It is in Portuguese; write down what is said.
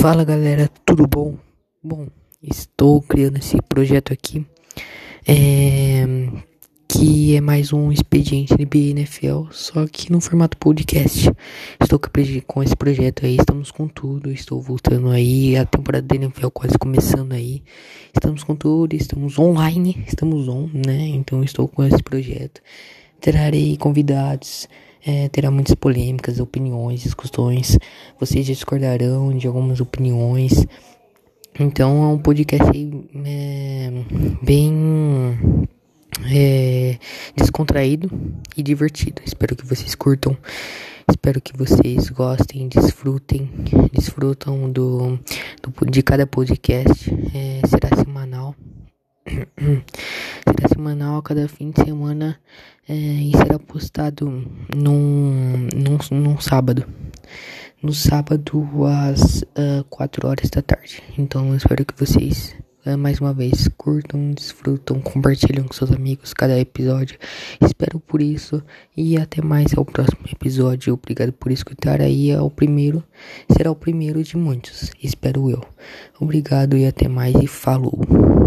Fala galera, tudo bom? Bom, estou criando esse projeto aqui, é, que é mais um expediente NBA NFL, só que no formato podcast. Estou com esse projeto aí, estamos com tudo, estou voltando aí, a temporada da NFL quase começando aí. Estamos com tudo, estamos online, estamos on, né? Então estou com esse projeto. Trarei convidados é, terá muitas polêmicas, opiniões, discussões. Vocês discordarão de algumas opiniões. Então é um podcast é, bem é, descontraído e divertido. Espero que vocês curtam. Espero que vocês gostem, desfrutem, desfrutam do, do de cada podcast. É, será semanal. semanal a cada fim de semana é, e será postado num, num, num sábado. No sábado às uh, 4 horas da tarde. Então espero que vocês uh, mais uma vez curtam, desfrutam, compartilham com seus amigos cada episódio. Espero por isso e até mais ao próximo episódio. Obrigado por escutar aí. É o primeiro, será o primeiro de muitos, espero eu. Obrigado e até mais e falou.